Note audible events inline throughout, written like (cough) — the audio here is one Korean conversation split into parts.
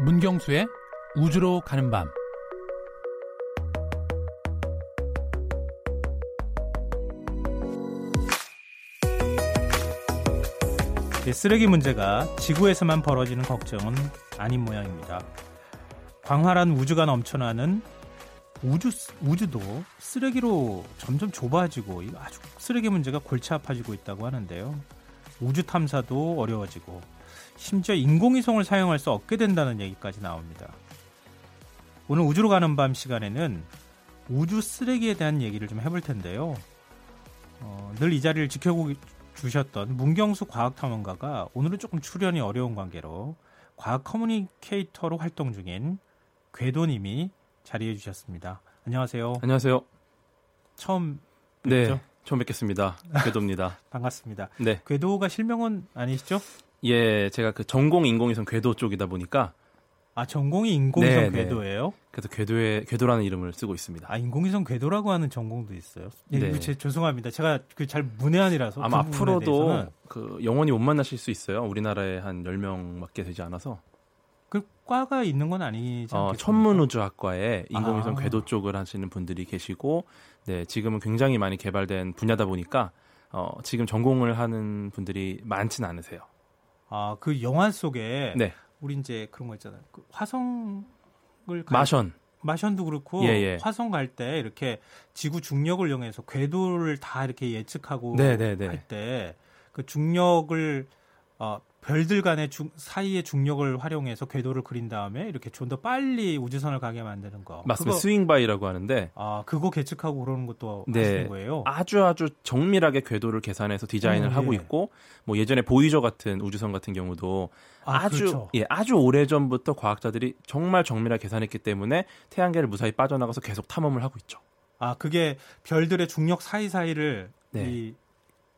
문경수의 우주로 가는 밤. 쓰레기 문제가 지구에서만 벌어지는 걱정은 아닌 모양입니다. 광활한 우주가 넘쳐나는 우주 우주도 쓰레기로 점점 좁아지고 아주 쓰레기 문제가 골치 아파지고 있다고 하는데요. 우주 탐사도 어려워지고 심지어 인공위성을 사용할 수 없게 된다는 얘기까지 나옵니다. 오늘 우주로 가는 밤 시간에는 우주 쓰레기에 대한 얘기를 좀 해볼 텐데요. 어, 늘 이 자리를 지켜보고 주셨던 문경수 과학탐험가가 오늘은 조금 출연이 어려운 관계로 과학 커뮤니케이터로 활동 중인 궤도님이 자리해 주셨습니다. 안녕하세요. 안녕하세요. 처음 네, 뵙죠? 네, 처음 뵙겠습니다. 궤도입니다. (laughs) 반갑습니다. 네. 궤도가 실명은 아니시죠? 예, 제가 그 전공 인공위성 궤도 쪽이다 보니까 아 전공이 인공위성 네, 네. 궤도예요? 그래서 궤도에 궤도라는 이름을 쓰고 있습니다. 아 인공위성 궤도라고 하는 전공도 있어요. 예, 네. 제, 죄송합니다. 제가 그 잘 문외한이라서 아마 그 앞으로도 그 영원히 못 만나실 수 있어요. 우리나라에 한 10명밖에 되지 않아서. 그 과가 있는 건 아니죠. 어, 천문우주학과에 인공위성 아. 궤도 쪽을 하시는 분들이 계시고, 네 지금은 굉장히 많이 개발된 분야다 보니까 어, 지금 전공을 하는 분들이 많지는 않으세요. 아, 그 영화 속에 네. 우리 이제 그런 거 있잖아요. 그 화성을 마션 마션도 그렇고 예, 예. 화성 갈 때 이렇게 지구 중력을 이용해서 궤도를 다 이렇게 예측하고 네, 네, 네. 할때 그 중력을 어, 별들 간의 중, 사이의 중력을 활용해서 궤도를 그린 다음에 이렇게 좀 더 빨리 우주선을 가게 만드는 거. 맞습니다. 그거, swing-by라고 하는데. 아, 그거 계측하고 그러는 것도 네. 하시는 거예요? 아주 아주 정밀하게 궤도를 계산해서 디자인을 오, 어, 하고 예. 있고, 뭐 예전에 보이저 같은 우주선 같은 경우도 아, 주 그렇죠. 예, 아주 오래 전부터 과학자들이 정말 정밀하게 계산했기 때문에 태양계를 무사히 빠져나가서 계속 탐험을 하고 있죠. 아, 그게 별들의 중력 사이사이를 네. 이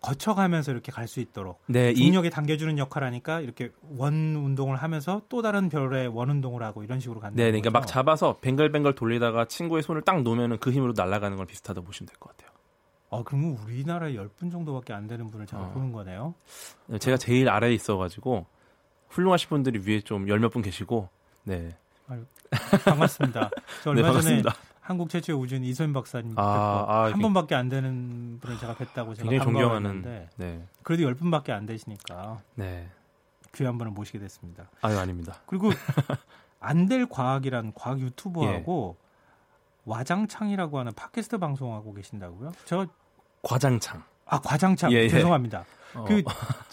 거쳐가면서 이렇게 갈 수 있도록 네, 중력이 이... 당겨주는 역할 하니까 이렇게 원 운동을 하면서 또 다른 별의 원 운동을 하고 이런 식으로 간다. 네, 그러니까 막 잡아서 뱅글뱅글 돌리다가 친구의 손을 딱 놓으면 그 힘으로 날아가는 걸 비슷하다고 보시면 될 것 같아요. 아, 그러면 우리나라에 10분 정도밖에 안 되는 분을 제가 어. 보는 거네요. 네, 제가 제일 아래에 있어가지고 훌륭하신 분들이 위에 좀 열 몇 분 계시고, 네. 아유, 반갑습니다. 저 얼마 네, 반갑습니다. 전에 한국 최초의 우주인 이소연 박사님 아, 아, 한 번밖에 안 되는 분을 제가 뵀다고 제가 굉장히 존경하는 네. 그래도 열 분밖에 안 되시니까 네. 귀한 분을 모시게 됐습니다. 아유 아닙니다. 그리고 (laughs) 안 될 과학이란 과학 유튜버하고 예. 와장창이라고 하는 팟캐스트 방송하고 계신다고요? 저 과장창. 아 과장창 예, 예. 죄송합니다. 어. 그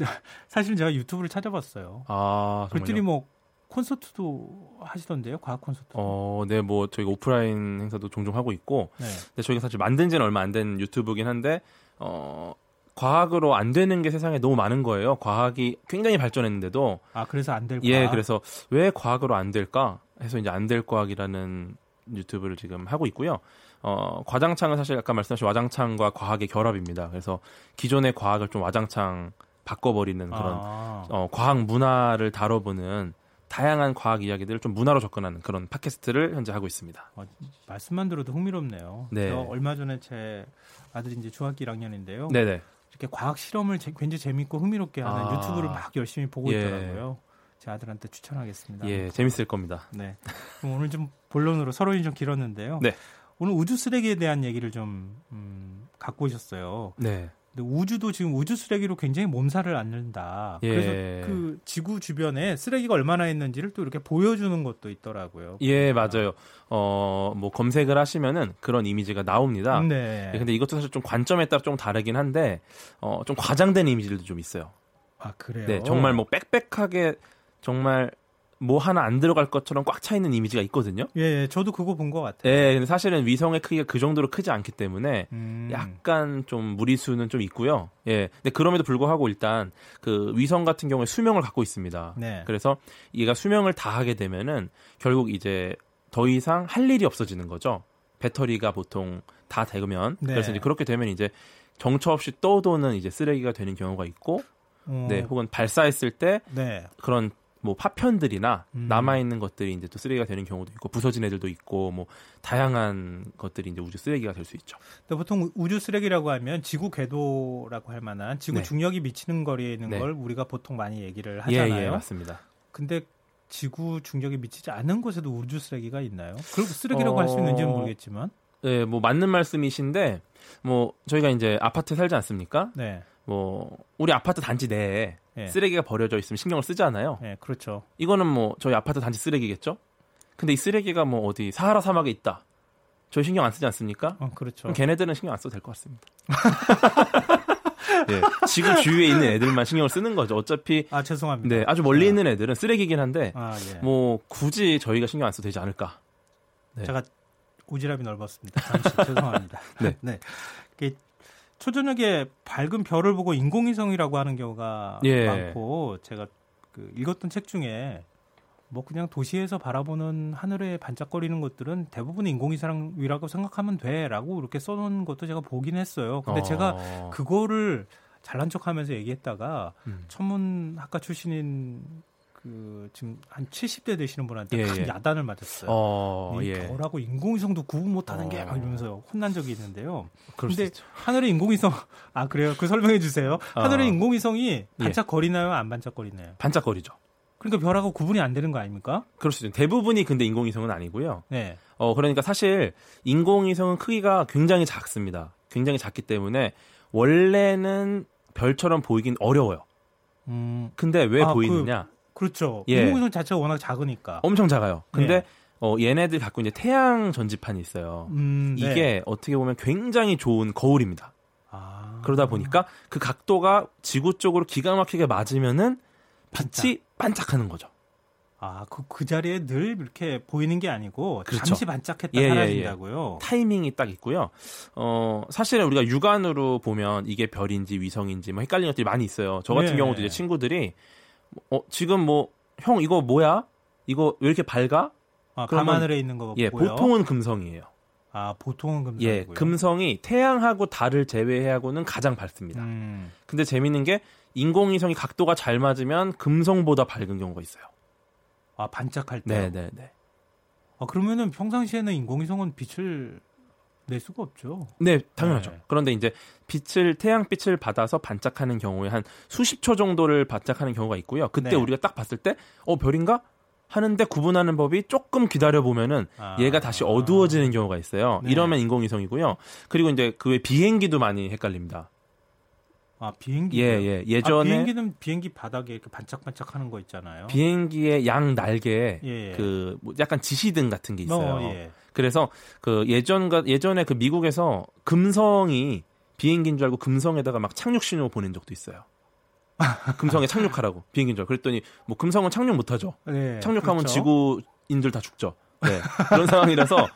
(laughs) 사실 제가 유튜브를 찾아봤어요. 아 그랬더니 뭐 콘서트도 하시던데요, 과학 콘서트. 어, 네, 뭐 저희가 오프라인 행사도 종종 하고 있고, 네. 근데 저희가 사실 만든지는 얼마 안 된 유튜브긴 한데, 어, 과학으로 안 되는 게 세상에 너무 많은 거예요. 과학이 굉장히 발전했는데도. 아, 그래서 안 될 과학. 예, 그래서 왜 과학으로 안 될까? 해서 이제 안 될 과학이라는 유튜브를 지금 하고 있고요. 어, 과장창은 사실 아까 말씀하신 와장창과 과학의 결합입니다. 그래서 기존의 과학을 좀 와장창 바꿔버리는 그런 아. 어, 과학 문화를 다뤄보는 다양한 과학 이야기들을 좀 문화로 접근하는 그런 팟캐스트를 현재 하고 있습니다. 어, 말씀만 들어도 흥미롭네요. 네. 얼마 전에 제 아들이 이제 중학교 1학년인데요. 네네. 이렇게 과학 실험을 제, 굉장히 재밌고 흥미롭게 하는 아. 유튜브를 막 열심히 보고 예. 있더라고요. 제 아들한테 추천하겠습니다. 예, 재밌을 겁니다. 네. 그럼 오늘 좀 본론으로 서로인 좀 길었는데요. 네. 오늘 우주 쓰레기에 대한 얘기를 좀 음, 갖고 오셨어요. 네. 우주도 지금 우주 쓰레기로 굉장히 몸살을 앓는다. 예. 그래서 그 지구 주변에 쓰레기가 얼마나 있는지를 또 이렇게 보여주는 것도 있더라고요. 예, 맞아요. 어, 뭐 검색을 하시면은 그런 이미지가 나옵니다. 네. 예, 근데 이것도 사실 좀 관점에 따라 좀 다르긴 한데 어, 좀 과장된 이미지들도 좀 있어요. 아, 그래요? 네, 정말 뭐 빽빽하게 정말 뭐 하나 안 들어갈 것처럼 꽉 차 있는 이미지가 있거든요. 예, 예 저도 그거 본 것 같아요. 예, 근데 사실은 위성의 크기가 그 정도로 크지 않기 때문에 음. 약간 좀 무리수는 좀 있고요. 예, 근데 그럼에도 불구하고 일단 그 위성 같은 경우에 수명을 갖고 있습니다. 네. 그래서 얘가 수명을 다 하게 되면은 결국 이제 더 이상 할 일이 없어지는 거죠. 배터리가 보통 다 되면 네. 그래서 이제 그렇게 되면 이제 정처 없이 떠도는 이제 쓰레기가 되는 경우가 있고, 어. 네, 혹은 발사했을 때 네. 그런 뭐 파편들이나 음. 남아 있는 것들이 이제 또 쓰레기가 되는 경우도 있고 부서진 애들도 있고 뭐 다양한 것들이 이제 우주 쓰레기가 될 수 있죠. 근데 보통 우주 쓰레기라고 하면 지구 궤도라고 할 만한 지구 네. 중력이 미치는 거리에 있는 네. 걸 우리가 보통 많이 얘기를 하잖아요. 예, 예, 맞습니다. 근데 지구 중력에 미치지 않는 곳에도 우주 쓰레기가 있나요? 그리고 쓰레기라고 어... 할수 있는지는 모르겠지만. 네, 뭐 맞는 말씀이신데 뭐 저희가 이제 아파트 살지 않습니까? 네. 뭐 우리 아파트 단지 내에 네. 쓰레기가 버려져 있으면 신경을 쓰잖아요. 네, 그렇죠. 이거는 뭐 저희 아파트 단지 쓰레기겠죠? 근데 이 쓰레기가 뭐 어디 사하라 사막에 있다. 저희 신경 안 쓰지 않습니까? 어, 그렇죠. 걔네들은 신경 안 써도 될 것 같습니다. (laughs) 예, 지금 주위에 있는 애들만 신경을 쓰는 거죠. 어차피 아 죄송합니다. 네, 아주 멀리 네. 있는 애들은 쓰레기긴 한데 아, 예. 뭐 굳이 저희가 신경 안 써도 되지 않을까. 네. 제가 오지랖이 넓었습니다. 잠시 죄송합니다. (laughs) 네. 네. 초저녁에 밝은 별을 보고 인공위성이라고 하는 경우가 예. 많고 제가 그 읽었던 책 중에 뭐 그냥 도시에서 바라보는 하늘에 반짝거리는 것들은 대부분 인공위성이라고 생각하면 돼라고 이렇게 써놓은 것도 제가 보긴 했어요. 근데 어. 제가 그거를 잘난 척하면서 얘기했다가 음. 천문학과 출신인 그 지금 한 70대 되시는 분한테 예, 큰 예. 야단을 맞았어요. 어, 이 예. 별하고 인공위성도 구분 못하는 어. 게막 이러면서 혼난 적이 있는데요. 그런데 하늘의 인공위성 아 그래요? 그 설명해 주세요. 어. 하늘의 인공위성이 예. 반짝거리나요? 안 반짝거리나요? 반짝거리죠. 그러니까 별하고 구분이 안 되는 거 아닙니까? 그럴 수 있죠. 대부분이 근데 인공위성은 아니고요. 네. 어 그러니까 사실 인공위성은 크기가 굉장히 작습니다. 굉장히 작기 때문에 원래는 별처럼 보이긴 어려워요. 음. 근데 왜 아, 그 보이느냐? 그, 렇죠 예. 인공위성 자체가 워낙 작으니까. 엄청 작아요. 근데 네. 어, 얘네들 갖고 이제 태양 전지판이 있어요. 음, 네. 이게 어떻게 보면 굉장히 좋은 거울입니다. 아. 그러다 보니까 그 각도가 지구 쪽으로 기가 막히게 맞으면은 빛이 반짝하는 거죠. 아, 그, 그 자리에 늘 이렇게 보이는 게 아니고 그렇죠. 잠시 반짝했다 예, 사라진다고요. 예, 예. 타이밍이 딱 있고요. 어, 사실은 우리가 육안으로 보면 이게 별인지 위성인지 뭐 헷갈리는 것들이 많이 있어요. 저 같은 예. 경우도 이제 친구들이 어, 지금 뭐 형 이거 뭐야? 이거 왜 이렇게 밝아? 아, 밤하늘에 있는 거 예, 보여? 보통은 금성이에요. 아, 보통은 금성이고요. 예, 금성이 태양하고 달을 제외하고는 가장 밝습니다. 음. 근데 재밌는 게 인공위성이 각도가 잘 맞으면 금성보다 밝은 경우가 있어요. 아 반짝할 때. 네, 네, 네. 아 그러면은 평상시에는 인공위성은 빛을 낼 수가 없죠. 네, 당연하죠. 네. 그런데 이제 빛을 태양빛을 받아서 반짝하는 경우에 한 수십 초 정도를 반짝하는 경우가 있고요. 그때 네. 우리가 딱 봤을 때 어 별인가 하는데 구분하는 법이 조금 기다려 보면은 아, 얘가 다시 어두워지는 경우가 있어요. 네. 이러면 인공위성이고요. 그리고 이제 그 외 비행기도 많이 헷갈립니다. 아 비행기 예, 예. 예전에 아, 비행기는 비행기 바닥에 이렇게 반짝반짝하는 거 있잖아요. 비행기의 양 날개에 예, 예. 그뭐 약간 지시등 같은 게 있어요. 어, 예. 그래서 그 예전과 예전에 그 미국에서 금성이 비행기인 줄 알고 금성에다가 막 착륙 신호 보낸 적도 있어요. 금성에 착륙하라고 비행기인 줄 알고 그랬더니 뭐 금성은 착륙 못 하죠. 네, 착륙하면 그렇죠. 지구인들 다 죽죠. 네. 그런 상황이라서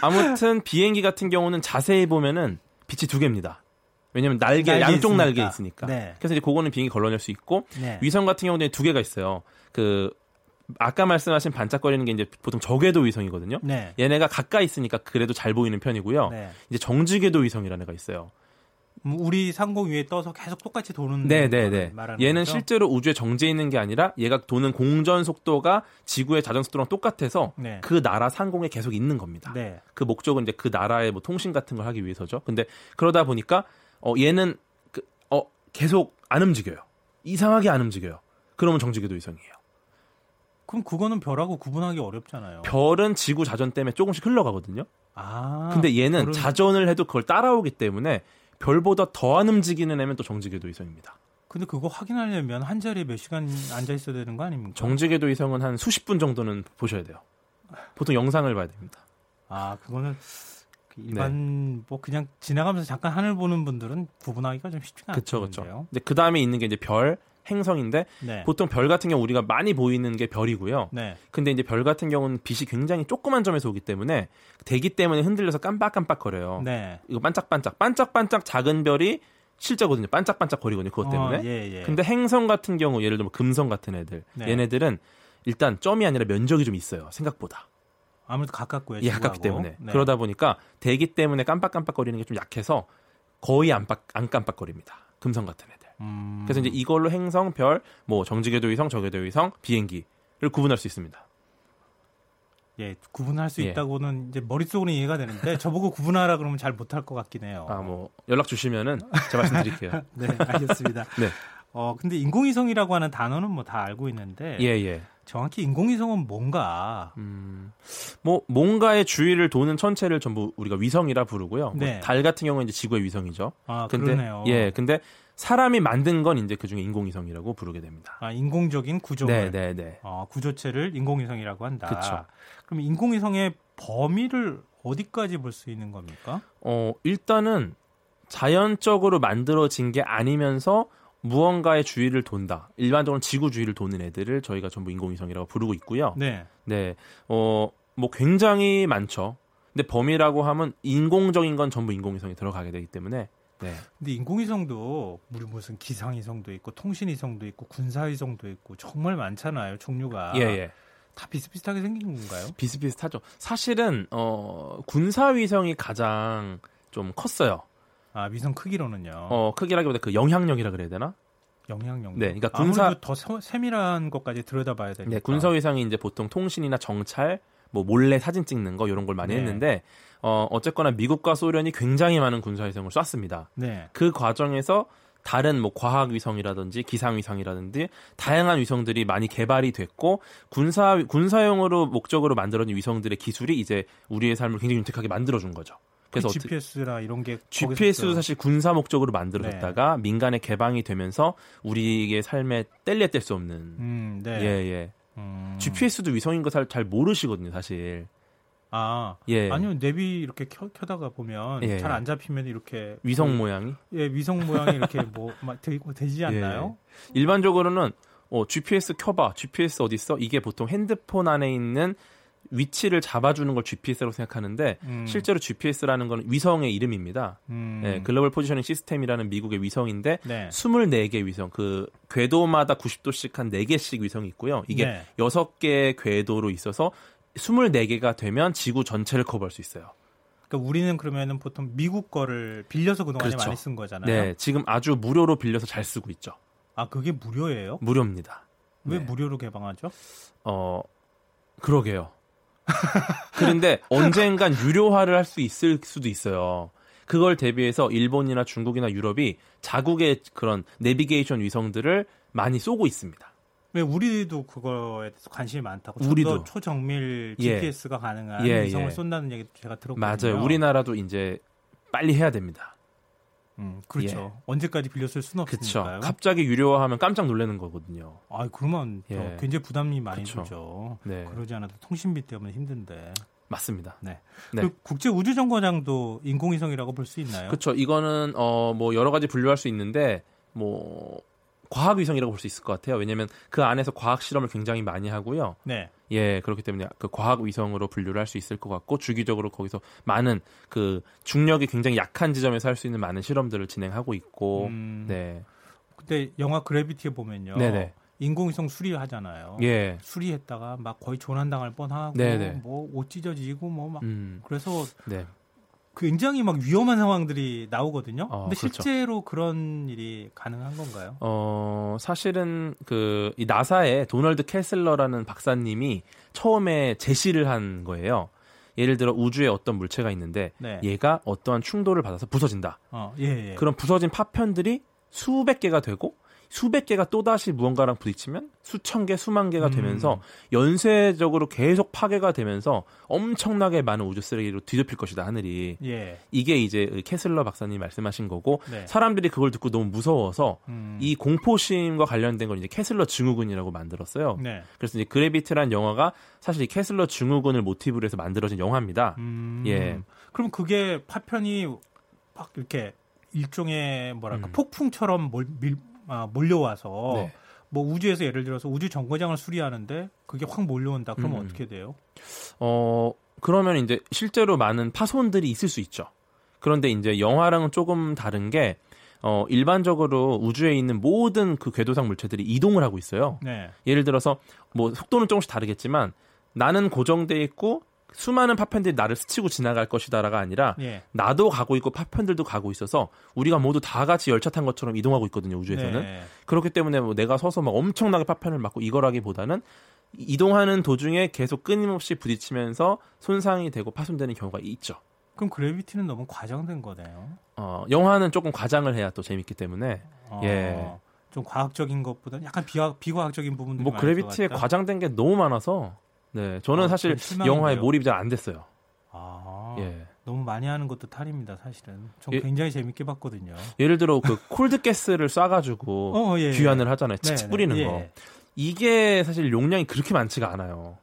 아무튼 비행기 같은 경우는 자세히 보면은 빛이 두 개입니다. 왜냐면 날개, 날개 양쪽 있으니까. 날개 있으니까. 네. 그래서 이제 그거는 비행기 걸러낼 수 있고 네. 위성 같은 경우는 두 개가 있어요. 그 아까 말씀하신 반짝거리는 게 이제 보통 저궤도 위성이거든요. 네. 얘네가 가까이 있으니까 그래도 잘 보이는 편이고요. 네. 이제 정지궤도 위성이라는 애가 있어요. 음, 우리 상공 위에 떠서 계속 똑같이 도는 네네네. 얘는 거죠? 실제로 우주에 정지해 있는 게 아니라 얘가 도는 공전 속도가 지구의 자전 속도랑 똑같아서 네. 그 나라 상공에 계속 있는 겁니다. 네. 그 목적은 이제 그 나라의 뭐 통신 같은 걸 하기 위해서죠. 근데 그러다 보니까 어, 얘는 그, 어, 계속 안 움직여요. 이상하게 안 움직여요. 그러면 정지궤도 위성이에요. 그럼 그거는 별하고 구분하기 어렵잖아요. 별은 지구 자전 때문에 조금씩 흘러가거든요. 아. 근데 얘는 별은... 자전을 해도 그걸 따라오기 때문에 별보다 더 안 움직이는 애면 또 정지궤도 위성입니다. 근데 그거 확인하려면 한 자리에 몇 시간 앉아 있어야 되는 거 아닙니까? 정지궤도 위성은 한 수십 분 정도는 보셔야 돼요. 보통 영상을 봐야 됩니다. 아, 그거는 그 일반 네. 뭐 그냥 지나가면서 잠깐 하늘 보는 분들은 구분하기가 좀 쉽지가 않죠. 그렇죠. 근데 그 다음에 있는 게 이제 별, 행성인데 네. 보통 별 같은 경우 우리가 많이 보이는 게 별이고요. 네. 근데 이제 별 같은 경우는 빛이 굉장히 조그만 점에서 오기 때문에 대기 때문에 흔들려서 깜빡깜빡거려요. 네. 이거 반짝반짝, 반짝반짝 작은 별이 실제거든요. 반짝반짝 거리거든요. 그것 어, 때문에. 어, 예, 예. 근데 행성 같은 경우 예를 들면 금성 같은 애들, 네. 얘네들은 일단 점이 아니라 면적이 좀 있어요. 생각보다. 아무래도 가깝고요. 예, 가깝기 때문에. 네. 그러다 보니까 대기 때문에 깜빡깜빡거리는 게 좀 약해서 거의 안, 빡, 안 깜빡거립니다. 금성 같은 애들. 음... 그래서 이제 이걸로 행성, 별, 뭐 정지궤도 위성, 저궤도 위성, 비행기를 구분할 수 있습니다. 예, 구분할 수 예. 있다고는 이제 머릿속으로 이해가 되는데 (laughs) 저보고 구분하라 그러면 잘 못할 것 같긴 해요. 아, 뭐 연락 주시면은 제가 말씀드릴게요. (laughs) 네, 알겠습니다. 네. 어, 근데 인공위성이라고 하는 단어는 뭐 다 알고 있는데 예, 예. 정확히 인공위성은 뭔가? 음, 뭐 뭔가의 주위를 도는 천체를 전부 우리가 위성이라 부르고요. 뭐 네. 뭐 달 같은 경우는 이제 지구의 위성이죠. 아, 근데, 그러네요. 예, 근데 사람이 만든 건 이제 그중에 인공위성이라고 부르게 됩니다. 아, 인공적인 구조를. 네, 네, 네. 아, 구조체를 인공위성이라고 한다. 그렇죠. 그럼 인공위성의 범위를 어디까지 볼 수 있는 겁니까? 어, 일단은 자연적으로 만들어진 게 아니면서 무언가의 주위를 돈다. 일반적으로 지구 주위를 도는 애들을 저희가 전부 인공위성이라고 부르고 있고요. 네. 네. 어, 뭐 굉장히 많죠. 근데 범위라고 하면 인공적인 건 전부 인공위성이 들어가게 되기 때문에 네. 근데 인공위성도 우리 무슨 기상위성도 있고 통신위성도 있고 군사위성도 있고 정말 많잖아요. 종류가. 예, 예. 다 비슷비슷하게 생긴 건가요? 비슷비슷하죠. 사실은 어 군사위성이 가장 좀 컸어요. 아 위성 크기로는요. 어 크기라기보다 그 영향력이라 그래야 되나? 영향력. 네, 그러니까 군사 더 세밀한 것까지 들여다봐야 되니까. 네, 군사 위성이 이제 보통 통신이나 정찰, 뭐 몰래 사진 찍는 거 이런 걸 많이 네. 했는데 어 어쨌거나 미국과 소련이 굉장히 많은 군사 위성을 쐈습니다. 네. 그 과정에서 다른 뭐 과학 위성이라든지 기상 위성이라든지 다양한 위성들이 많이 개발이 됐고 군사 군사용으로 목적으로 만들어진 위성들의 기술이 이제 우리의 삶을 굉장히 윤택하게 만들어 준 거죠. 그래서 그 GPS나 이런 게 GPS도 사실 군사 목적으로 만들어졌다가 네. 민간에 개방이 되면서 우리의 삶에 뗄래 뗄 수 없는 음, 네. 예, 예. 음. GPS도 위성인 거 잘 모르시거든요, 사실. 아, 예. 아니요 내비 이렇게 켜, 켜다가 보면 예. 잘안 잡히면 이렇게 위성 그, 모양이 예 위성 모양이 이렇게 (laughs) 뭐막 되지 않나요? 예. 일반적으로는 어, GPS 켜봐 GPS 어디 있어? 이게 보통 핸드폰 안에 있는 위치를 잡아주는 걸 GPS라고 생각하는데 음. 실제로 GPS라는 건 위성의 이름입니다. 음. 네, 글로벌 포지셔닝 시스템이라는 미국의 위성인데 네. 24개 위성 그 궤도마다 90도씩 한 4개씩 위성이 있고요. 이게 네. 6개의 궤도로 있어서 24개가 되면 지구 전체를 커버할 수 있어요. 그러니까 우리는 그러면은 보통 미국 거를 빌려서 그동안에 그렇죠. 많이 쓴 거잖아요. 네, 지금 아주 무료로 빌려서 잘 쓰고 있죠. 아, 그게 무료예요? 무료입니다. 왜 네. 무료로 개방하죠? 어, 그러게요. (laughs) 그런데 언젠간 유료화를 할 수 있을 수도 있어요. 그걸 대비해서 일본이나 중국이나 유럽이 자국의 그런 내비게이션 위성들을 많이 쏘고 있습니다. 왜 우리도 그거에 대해서 관심이 많다고. 우리도 초정밀 GPS가 예. 가능한 예, 위성을 예. 쏜다는 얘기도 제가 들었거든요. 맞아요. 우리나라도 이제 빨리 해야 됩니다. 음, 그렇죠. 예. 언제까지 빌렸을 수는 없으니까요. 갑자기 유료화하면 깜짝 놀라는 거거든요. 아, 그러면 예. 굉장히 부담이 많이 그쵸. 들죠. 네. 그러지 않아도 통신비 때문에 힘든데. 맞습니다. 네. 네. 국제 우주 정거장도 인공위성이라고 볼 수 있나요? 그렇죠. 이거는 어 뭐 여러 가지 분류할 수 있는데 뭐 과학 위성이라고 볼 수 있을 것 같아요. 왜냐하면 그 안에서 과학 실험을 굉장히 많이 하고요. 네. 예, 그렇기 때문에 그 과학 위성으로 분류를 할 수 있을 것 같고 주기적으로 거기서 많은 그 중력이 굉장히 약한 지점에서 할 수 있는 많은 실험들을 진행하고 있고. 음, 네. 근데 영화 그래비티에 보면요. 네네. 인공위성 수리하잖아요. 예. 수리했다가 막 거의 조난당할 뻔하고 뭐옷 찢어지고 뭐막 음. 그래서 네. 굉장히 막 위험한 상황들이 나오거든요. 어, 근데 그렇죠. 실제로 그런 일이 가능한 건가요? 어, 사실은 그 이 나사의 도널드 케슬러라는 박사님이 처음에 제시를 한 거예요. 예를 들어 우주에 어떤 물체가 있는데 네. 얘가 어떠한 충돌을 받아서 부서진다. 어, 예, 예. 그런 부서진 파편들이 수백 개가 되고 수백 개가 또다시 무언가랑 부딪히면 수천 개, 수만 개가 음. 되면서 연쇄적으로 계속 파괴가 되면서 엄청나게 많은 우주 쓰레기로 뒤덮일 것이다 하늘이. 예. 이게 이제 케슬러 박사님 말씀하신 거고 네. 사람들이 그걸 듣고 너무 무서워서 음. 이 공포심과 관련된 걸 이제 케슬러 증후군이라고 만들었어요. 네. 그래서 이제 Gravity란 영화가 사실 이 케슬러 증후군을 모티브로 해서 만들어진 영화입니다. 음. 예. 그럼 그게 파편이 막 이렇게 일종의 뭐랄까 음. 폭풍처럼 몰, 밀, 아, 몰려와서 네. 뭐 우주에서 예를 들어서 우주 정거장을 수리하는데 그게 확 몰려온다. 그러면 음. 어떻게 돼요? 어 그러면 이제 실제로 많은 파손들이 있을 수 있죠. 그런데 이제 영화랑은 조금 다른 게 어, 일반적으로 우주에 있는 모든 그 궤도상 물체들이 이동을 하고 있어요. 네. 예를 들어서 뭐 속도는 조금씩 다르겠지만 나는 고정돼 있고 수많은 파편들이 나를 스치고 지나갈 것이다라가 아니라 예. 나도 가고 있고 파편들도 가고 있어서 우리가 모두 다 같이 열차 탄 것처럼 이동하고 있거든요 우주에서는 네. 그렇기 때문에 뭐 내가 서서 막 엄청나게 파편을 맞고 이거라기보다는 이동하는 도중에 계속 끊임없이 부딪히면서 손상이 되고 파손되는 경우가 있죠. 그럼 그래비티는 너무 과장된 거네요. 어 영화는 조금 과장을 해야 또 재밌기 때문에 어. 예. 좀 과학적인 것보다 약간 비화, 비과학적인 부분들이 뭐 그래비티에 과장된 게 너무 많아서 네 저는 아, 사실 영화에 몰입이 잘 안 됐어요. 아, 예. 너무 많이 하는 것도 탈입니다, 사실은. 전 예, 굉장히 재밌게 봤거든요. 예를 들어 그 콜드 가스를 쏴가지고 (laughs) 어, 예, 예, 귀환을 하잖아요. 칙칙 네, 네. 뿌리는 네, 거. 이게 사실 용량이 그렇게 많지가 않아요.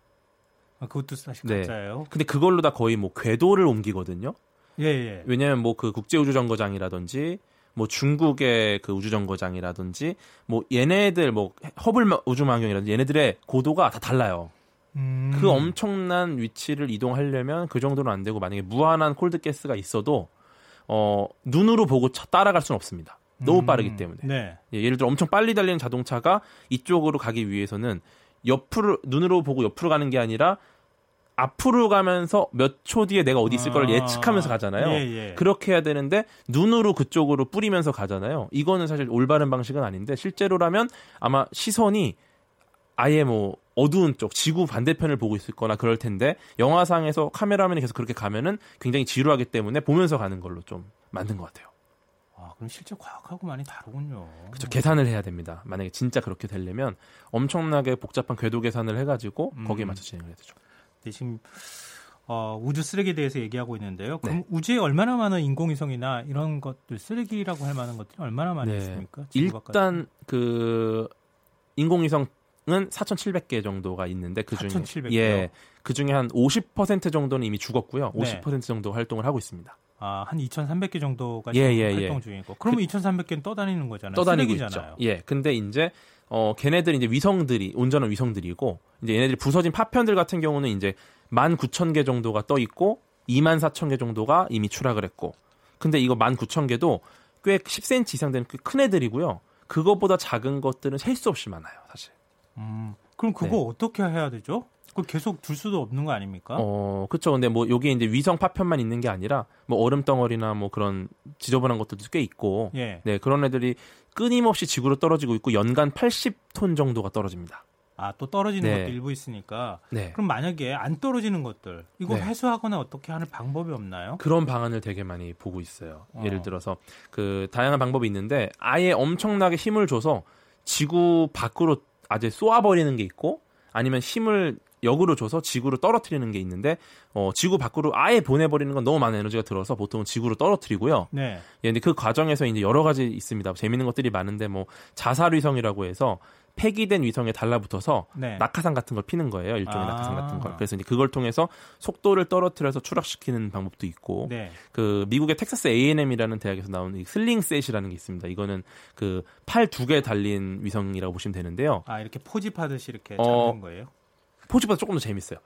아, 그것도 사실 네. 가짜예요. 근데 그걸로 다 거의 뭐 궤도를 옮기거든요. 예, 예. 왜냐하면 뭐 그 국제 우주 정거장이라든지 뭐 중국의 그 우주 정거장이라든지 뭐 얘네들 뭐 허블 우주망원경이라든지 얘네들의 고도가 다 달라요. 음. 그 엄청난 위치를 이동하려면 그 정도는 안 되고 만약에 무한한 콜드 가스가 있어도 어 눈으로 보고 따라갈 수는 없습니다. 너무 음. 빠르기 때문에. 네. 예, 예를 들어 엄청 빨리 달리는 자동차가 이쪽으로 가기 위해서는 옆으로 눈으로 보고 옆으로 가는 게 아니라 앞으로 가면서 몇 초 뒤에 내가 어디 있을 걸 아, 예측하면서 가잖아요. 예, 예. 그렇게 해야 되는데 눈으로 그쪽으로 뿌리면서 가잖아요. 이거는 사실 올바른 방식은 아닌데 실제로라면 아마 시선이 아예 뭐 어두운 쪽 지구 반대편을 보고 있을 거나 그럴 텐데 영화상에서 카메라맨이 계속 그렇게 가면은 굉장히 지루하기 때문에 보면서 가는 걸로 좀 만든 것 같아요. 아, 그럼 실제 과학하고 많이 다르군요. 그렇죠. 계산을 해야 됩니다. 만약에 진짜 그렇게 되려면 엄청나게 복잡한 궤도 계산을 해가지고 음. 거기에 맞춰 진행을 해야 되죠. 네, 지금 어, 우주 쓰레기에 대해서 얘기하고 있는데요. 그럼 네. 우주에 얼마나 많은 인공위성이나 이런 것들 쓰레기라고 할 만한 것들이 얼마나 많이 네. 있습니까? 일단 그 인공위성 은 4,700개 정도가 있는데 그 중에 4,700개 예, 그 중에 한 50% 정도는 이미 죽었고요. 50% 네. 정도 활동을 하고 있습니다. 아, 한 2,300개 정도가 예, 예, 활동 예. 중이고. 그러면 그, 2,300개는 떠다니는 거잖아요. 떠다니고 쓰레기잖아요. 있죠. 예. 근데 이제 어 걔네들이 이제 위성들이 온전한 위성들이고 이제 얘네들이 부서진 파편들 같은 경우는 이제 19,000개 정도가 떠 있고 24,000개 정도가 이미 추락을 했고. 근데 이거 19,000개도 꽤 10cm 이상 되는 큰 애들이고요. 그거보다 작은 것들은 셀 수 없이 많아요, 사실. 음, 그럼 그거 네. 어떻게 해야 되죠? 그 계속 둘 수도 없는 거 아닙니까? 어, 그렇죠. 근데 뭐 여기 이제 위성 파편만 있는 게 아니라 뭐 얼음 덩어리나 뭐 그런 지저분한 것들도 꽤 있고, 예. 네 그런 애들이 끊임없이 지구로 떨어지고 있고 연간 80톤 정도가 떨어집니다. 아, 또 떨어지는 네. 것도 일부 있으니까. 네. 그럼 만약에 안 떨어지는 것들, 이거 네. 해소하거나 어떻게 하는 방법이 없나요? 그런 방안을 되게 많이 보고 있어요. 어. 예를 들어서 그 다양한 방법이 있는데 아예 엄청나게 힘을 줘서 지구 밖으로 아주 쏘아버리는 게 있고 아니면 힘을 역으로 줘서 지구로 떨어뜨리는 게 있는데 어, 지구 밖으로 아예 보내버리는 건 너무 많은 에너지가 들어서 보통은 지구로 떨어뜨리고요. 네. 예, 근데 그 과정에서 이제 여러 가지 있습니다. 재밌는 것들이 많은데 뭐 자살 위성이라고 해서 폐기된 위성에 달라붙어서 네. 낙하산 같은 걸 피는 거예요. 일종의 아. 낙하산 같은 걸. 그래서 이제 그걸 통해서 속도를 떨어뜨려서 추락시키는 방법도 있고, 네. 그 미국의 텍사스 A&M이라는 대학에서 나온 이 슬링셋이라는 게 있습니다. 이거는 그 팔 두 개 달린 위성이라고 보시면 되는데요. 아 이렇게 포집하듯이 이렇게 잡는 어, 거예요? 포집보다 조금 더 재밌어요.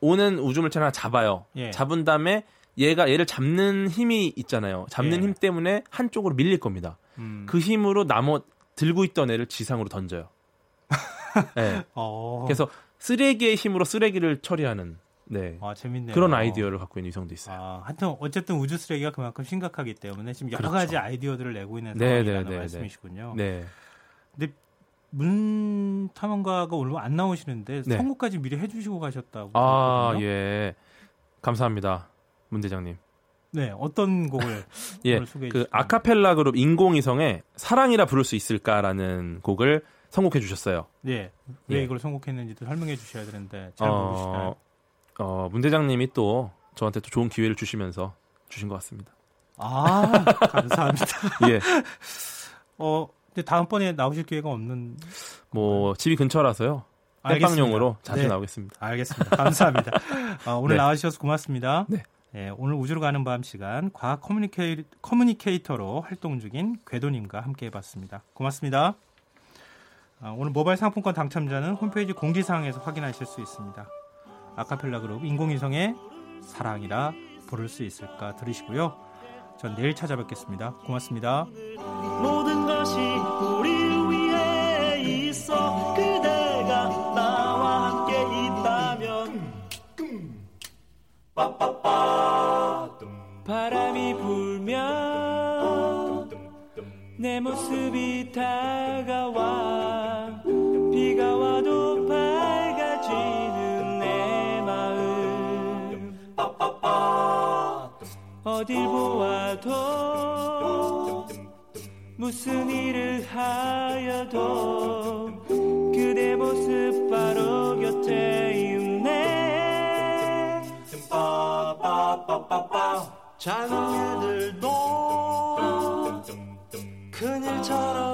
오는 우주물체 하나 잡아요. 예. 잡은 다음에 얘가 얘를 잡는 힘이 있잖아요. 잡는 예. 힘 때문에 한쪽으로 밀릴 겁니다. 음. 그 힘으로 나머 들고 있던 애를 지상으로 던져요. (laughs) 네. 어. 그래서 쓰레기의 힘으로 쓰레기를 처리하는 네. 아, 재밌네요. 그런 아이디어를 갖고 있는 위성도 있어요. 아, 하여튼 어쨌든 우주 쓰레기가 그만큼 심각하기 때문에 지금 여러 그렇죠. 가지 아이디어들을 내고 있는 네, 상황이라는 네, 네, 말씀이시군요. 네. 근데 문 탐험가가 오늘 안 나오시는데 네. 선곡까지 미리 해주시고 가셨다고. 아, 그러거든요? 예. 감사합니다. 문 대장님. 네, 어떤 곡을 (laughs) 예, 그 아카펠라 그룹 인공위성의 사랑이라 부를 수 있을까라는 곡을 선곡해 주셨어요. 예. 왜 예. 이걸 선곡했는지도 설명해 주셔야 되는데 잘 어, 모르시나요? 어, 문 대장님이 또 저한테 또 좋은 기회를 주시면서 주신 것 같습니다. 아, 감사합니다. (laughs) 예. 어, 근데 다음번에 나오실 기회가 없는 뭐 집이 근처라서요. 땜빵용으로 자주 네. 나오겠습니다. 알겠습니다. 감사합니다. 어, 오늘 (laughs) 네. 나와주셔서 고맙습니다. 네. 네, 오늘 우주로 가는 밤 시간 과학 커뮤니케이, 커뮤니케이터로 활동 중인 궤도님과 함께 해봤습니다. 고맙습니다. 아, 오늘 모바일 상품권 당첨자는 홈페이지 공지사항에서 확인하실 수 있습니다. 아카펠라 그룹 인공위성의 사랑이라 부를 수 있을까 들으시고요. 전 내일 찾아뵙겠습니다. 고맙습니다. 모든 것이 우리를 위해 있어 그대가 나와 함께 있다면 바람이 불면 내 모습이 다가와 어딜 보아도 무슨 일을 하여도 그대 모습 바로 곁에 있네. 자녀들도 그늘처럼